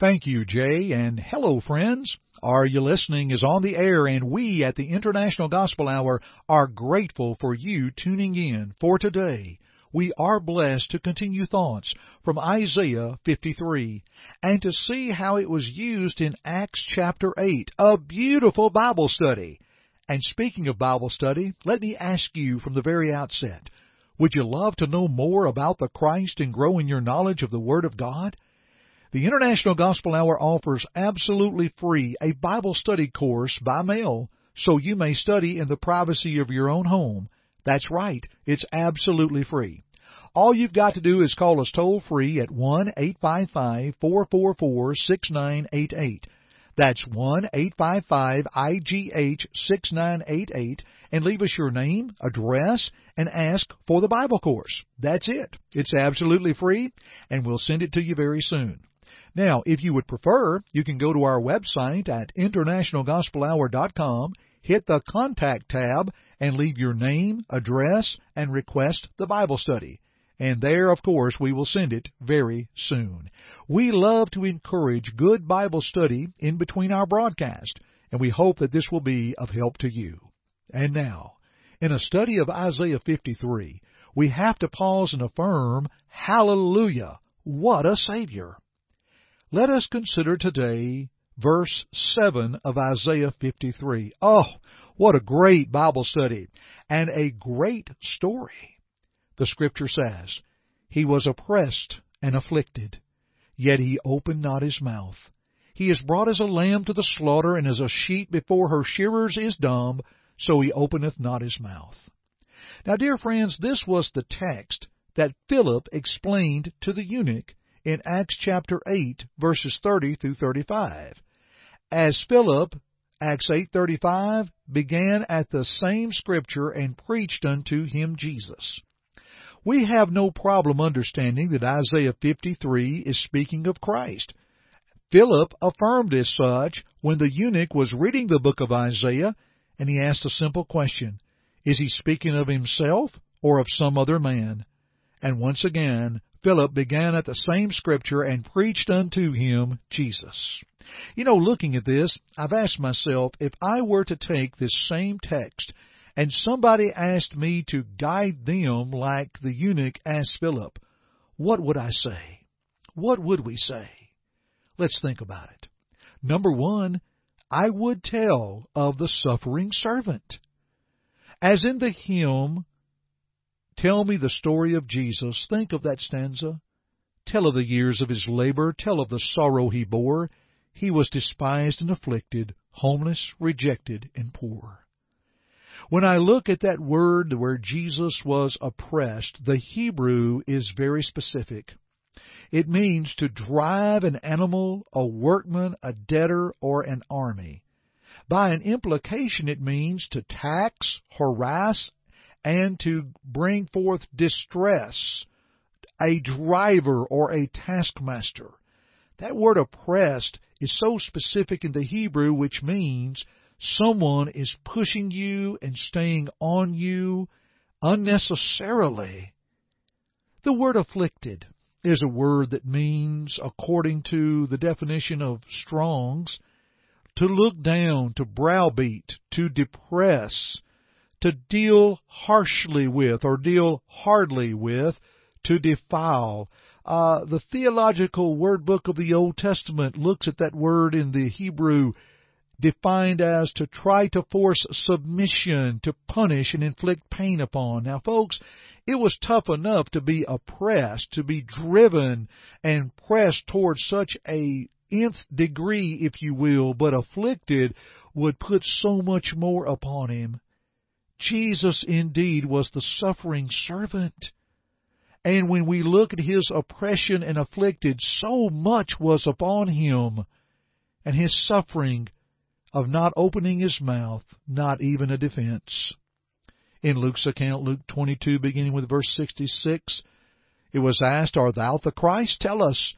Thank you, Jay, and hello, friends. Are You Listening is on the air, and we at the International Gospel Hour are grateful for you tuning in for today we are blessed to continue thoughts from Isaiah 53 and to see how it was used in Acts chapter 8, a beautiful Bible study. And speaking of Bible study, let me ask you from the very outset, would you love to know more about the Christ and grow in your knowledge of the Word of God? The International Gospel Hour offers absolutely free a Bible study course by mail so you may study in the privacy of your own home that's right. It's absolutely free. All you've got to do is call us toll free at 1-855-444-6988. That's 1-855-IGH-6988 and leave us your name, address, and ask for the Bible course. That's it. It's absolutely free and we'll send it to you very soon. Now, if you would prefer, you can go to our website at internationalgospelhour.com, hit the contact tab, and leave your name, address, and request the Bible study. And there, of course, we will send it very soon. We love to encourage good Bible study in between our broadcast, and we hope that this will be of help to you. And now, in a study of Isaiah 53, we have to pause and affirm, Hallelujah! What a Savior! Let us consider today verse 7 of Isaiah 53. Oh, what a great Bible study and a great story. The scripture says, He was oppressed and afflicted, yet he opened not his mouth. He is brought as a lamb to the slaughter, and as a sheep before her shearers is dumb, so he openeth not his mouth. Now, dear friends, this was the text that Philip explained to the eunuch in Acts chapter 8, verses 30 through 35. As Philip Acts 8:35 began at the same scripture and preached unto him Jesus. We have no problem understanding that Isaiah 53 is speaking of Christ. Philip affirmed as such when the eunuch was reading the book of Isaiah and he asked a simple question Is he speaking of himself or of some other man? And once again, Philip began at the same scripture and preached unto him Jesus. You know, looking at this, I've asked myself if I were to take this same text and somebody asked me to guide them like the eunuch asked Philip, what would I say? What would we say? Let's think about it. Number one, I would tell of the suffering servant. As in the hymn, Tell me the story of Jesus. Think of that stanza. Tell of the years of his labor. Tell of the sorrow he bore. He was despised and afflicted, homeless, rejected, and poor. When I look at that word where Jesus was oppressed, the Hebrew is very specific. It means to drive an animal, a workman, a debtor, or an army. By an implication, it means to tax, harass, and to bring forth distress, a driver or a taskmaster. That word oppressed is so specific in the Hebrew, which means someone is pushing you and staying on you unnecessarily. The word afflicted is a word that means, according to the definition of Strong's, to look down, to browbeat, to depress, to deal harshly with or deal hardly with, to defile. Uh, the theological word book of the Old Testament looks at that word in the Hebrew defined as to try to force submission, to punish and inflict pain upon. Now, folks, it was tough enough to be oppressed, to be driven and pressed towards such a nth degree, if you will, but afflicted would put so much more upon him. Jesus indeed was the suffering servant. And when we look at his oppression and afflicted, so much was upon him. and his suffering of not opening his mouth, not even a defense. In Luke's account, Luke 22, beginning with verse 66, it was asked, Art thou the Christ? Tell us.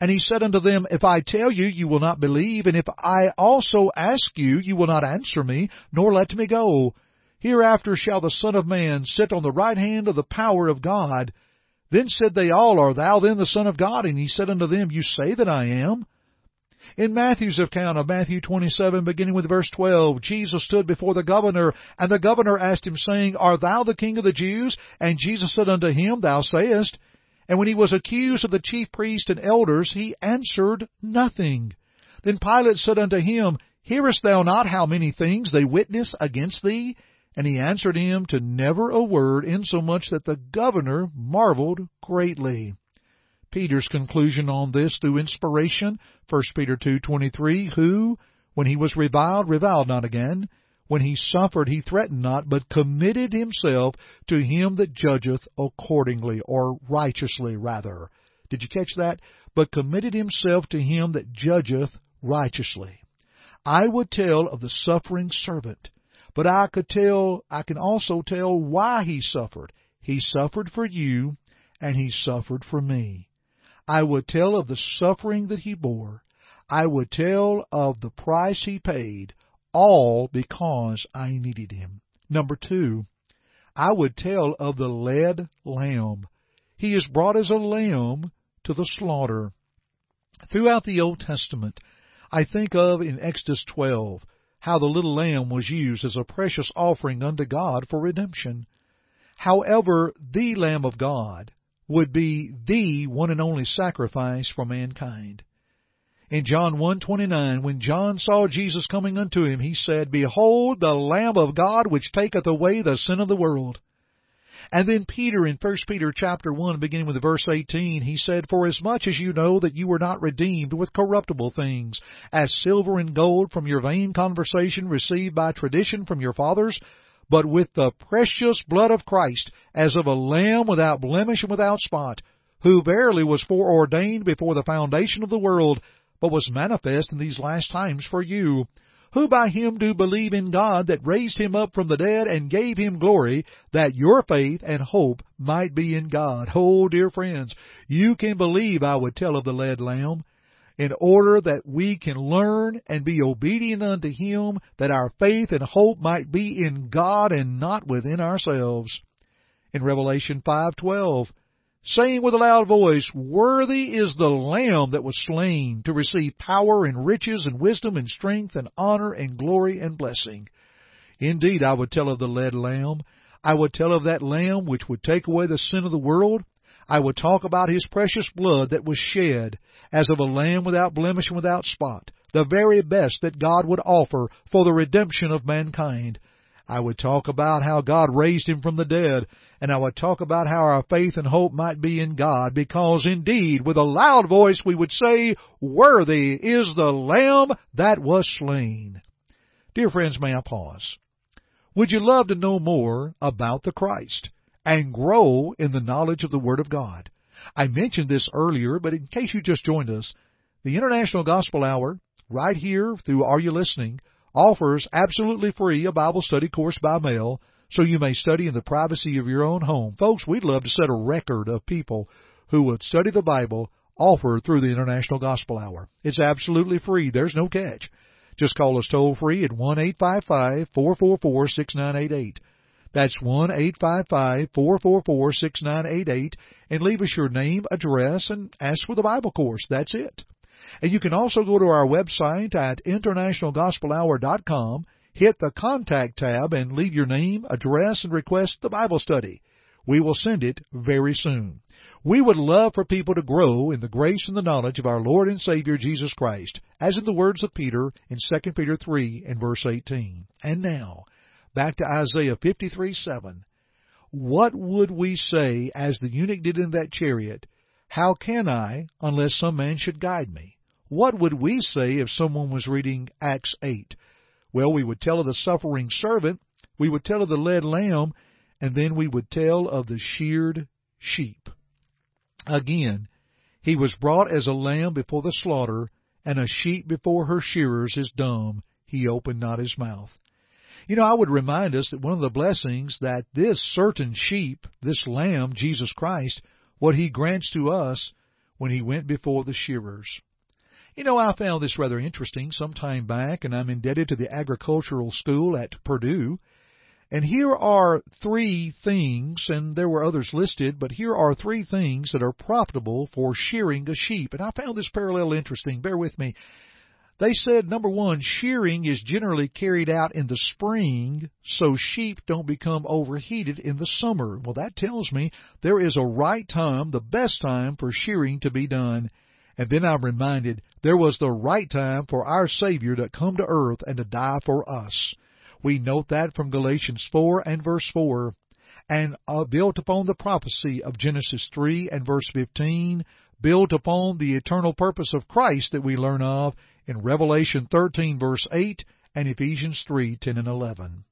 And he said unto them, If I tell you, you will not believe, and if I also ask you, you will not answer me, nor let me go. Hereafter shall the Son of Man sit on the right hand of the power of God. Then said they all, Art thou then the Son of God? And he said unto them, You say that I am. In Matthew's account of Matthew 27, beginning with verse 12, Jesus stood before the governor, and the governor asked him, saying, Art thou the king of the Jews? And Jesus said unto him, Thou sayest. And when he was accused of the chief priests and elders, he answered nothing. Then Pilate said unto him, Hearest thou not how many things they witness against thee? And he answered him to never a word, insomuch that the governor marveled greatly. Peter's conclusion on this through inspiration, 1 Peter 2:23, who, when he was reviled, reviled not again. When he suffered, he threatened not, but committed himself to him that judgeth accordingly, or righteously rather. Did you catch that? But committed himself to him that judgeth righteously. I would tell of the suffering servant, but I could tell, I can also tell why he suffered. He suffered for you, and he suffered for me. I would tell of the suffering that he bore. I would tell of the price he paid, all because I needed him. Number two, I would tell of the led lamb. He is brought as a lamb to the slaughter. Throughout the Old Testament, I think of in Exodus 12 how the little lamb was used as a precious offering unto God for redemption. However, the Lamb of God would be the one and only sacrifice for mankind. In John 1:29 when John saw Jesus coming unto him he said behold the lamb of God which taketh away the sin of the world. And then Peter in 1 Peter chapter 1 beginning with verse 18 he said for as much as you know that you were not redeemed with corruptible things as silver and gold from your vain conversation received by tradition from your fathers but with the precious blood of Christ, as of a lamb without blemish and without spot, who verily was foreordained before the foundation of the world, but was manifest in these last times for you, who by him do believe in God that raised him up from the dead and gave him glory, that your faith and hope might be in God. Oh, dear friends, you can believe I would tell of the led lamb in order that we can learn and be obedient unto Him, that our faith and hope might be in God and not within ourselves. In Revelation 5:12, saying with a loud voice, Worthy is the Lamb that was slain to receive power and riches and wisdom and strength and honor and glory and blessing. Indeed, I would tell of the led Lamb. I would tell of that Lamb which would take away the sin of the world. I would talk about His precious blood that was shed as of a lamb without blemish and without spot, the very best that God would offer for the redemption of mankind. I would talk about how God raised him from the dead, and I would talk about how our faith and hope might be in God, because indeed, with a loud voice we would say, Worthy is the Lamb that was slain. Dear friends, may I pause? Would you love to know more about the Christ? and grow in the knowledge of the Word of God. I mentioned this earlier, but in case you just joined us, the International Gospel Hour, right here through Are You Listening, offers absolutely free a Bible study course by mail so you may study in the privacy of your own home. Folks, we'd love to set a record of people who would study the Bible offered through the International Gospel Hour. It's absolutely free. There's no catch. Just call us toll free at 1 855 444 6988. That's one eight five five four four four six nine eight eight, and leave us your name, address, and ask for the Bible course. That's it. And you can also go to our website at internationalgospelhour.com, hit the contact tab, and leave your name, address, and request the Bible study. We will send it very soon. We would love for people to grow in the grace and the knowledge of our Lord and Savior Jesus Christ, as in the words of Peter in 2 Peter 3 and verse 18. And now, back to Isaiah 53 7. What would we say as the eunuch did in that chariot? How can I, unless some man should guide me? What would we say if someone was reading Acts 8? Well, we would tell of the suffering servant, we would tell of the led lamb, and then we would tell of the sheared sheep. Again, he was brought as a lamb before the slaughter, and a sheep before her shearers is dumb, he opened not his mouth. You know, I would remind us that one of the blessings that this certain sheep, this lamb, Jesus Christ, what he grants to us when he went before the shearers. You know, I found this rather interesting some time back, and I'm indebted to the agricultural school at Purdue. And here are three things, and there were others listed, but here are three things that are profitable for shearing a sheep. And I found this parallel interesting. Bear with me. They said, number one, shearing is generally carried out in the spring so sheep don't become overheated in the summer. Well, that tells me there is a right time, the best time for shearing to be done. And then I'm reminded there was the right time for our Savior to come to earth and to die for us. We note that from Galatians 4 and verse 4 and uh, built upon the prophecy of Genesis 3 and verse 15, built upon the eternal purpose of Christ that we learn of in Revelation 13 verse 8 and Ephesians 3, 10 and 11.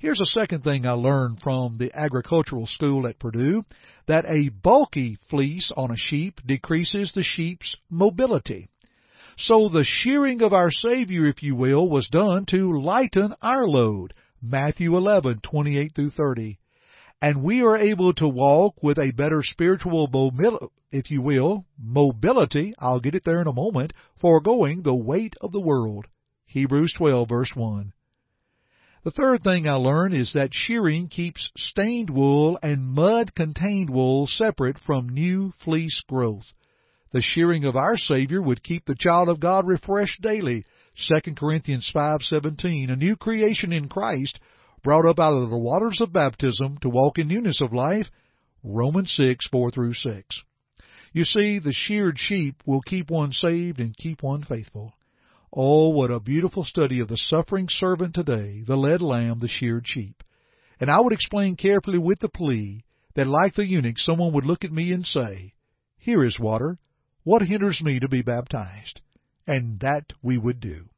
Here's a second thing I learned from the agricultural school at Purdue, that a bulky fleece on a sheep decreases the sheep's mobility. So the shearing of our Savior, if you will, was done to lighten our load. Matthew 11:28 through 30. And we are able to walk with a better spiritual mobility, if you will, mobility, I'll get it there in a moment, foregoing the weight of the world. Hebrews 12 verse 1. The third thing I learned is that shearing keeps stained wool and mud contained wool separate from new fleece growth. The shearing of our Savior would keep the child of God refreshed daily. 2 Corinthians 5:17, a new creation in Christ, brought up out of the waters of baptism to walk in newness of life. Romans 6:4 through 6. You see, the sheared sheep will keep one saved and keep one faithful. Oh, what a beautiful study of the suffering servant today, the led lamb, the sheared sheep. And I would explain carefully with the plea that like the eunuch, someone would look at me and say, Here is water. What hinders me to be baptized? And that we would do.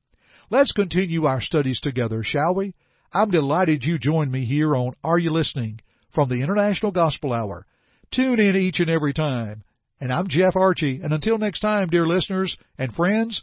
Let's continue our studies together, shall we? I'm delighted you joined me here on Are You Listening from the International Gospel Hour. Tune in each and every time. And I'm Jeff Archey. And until next time, dear listeners and friends,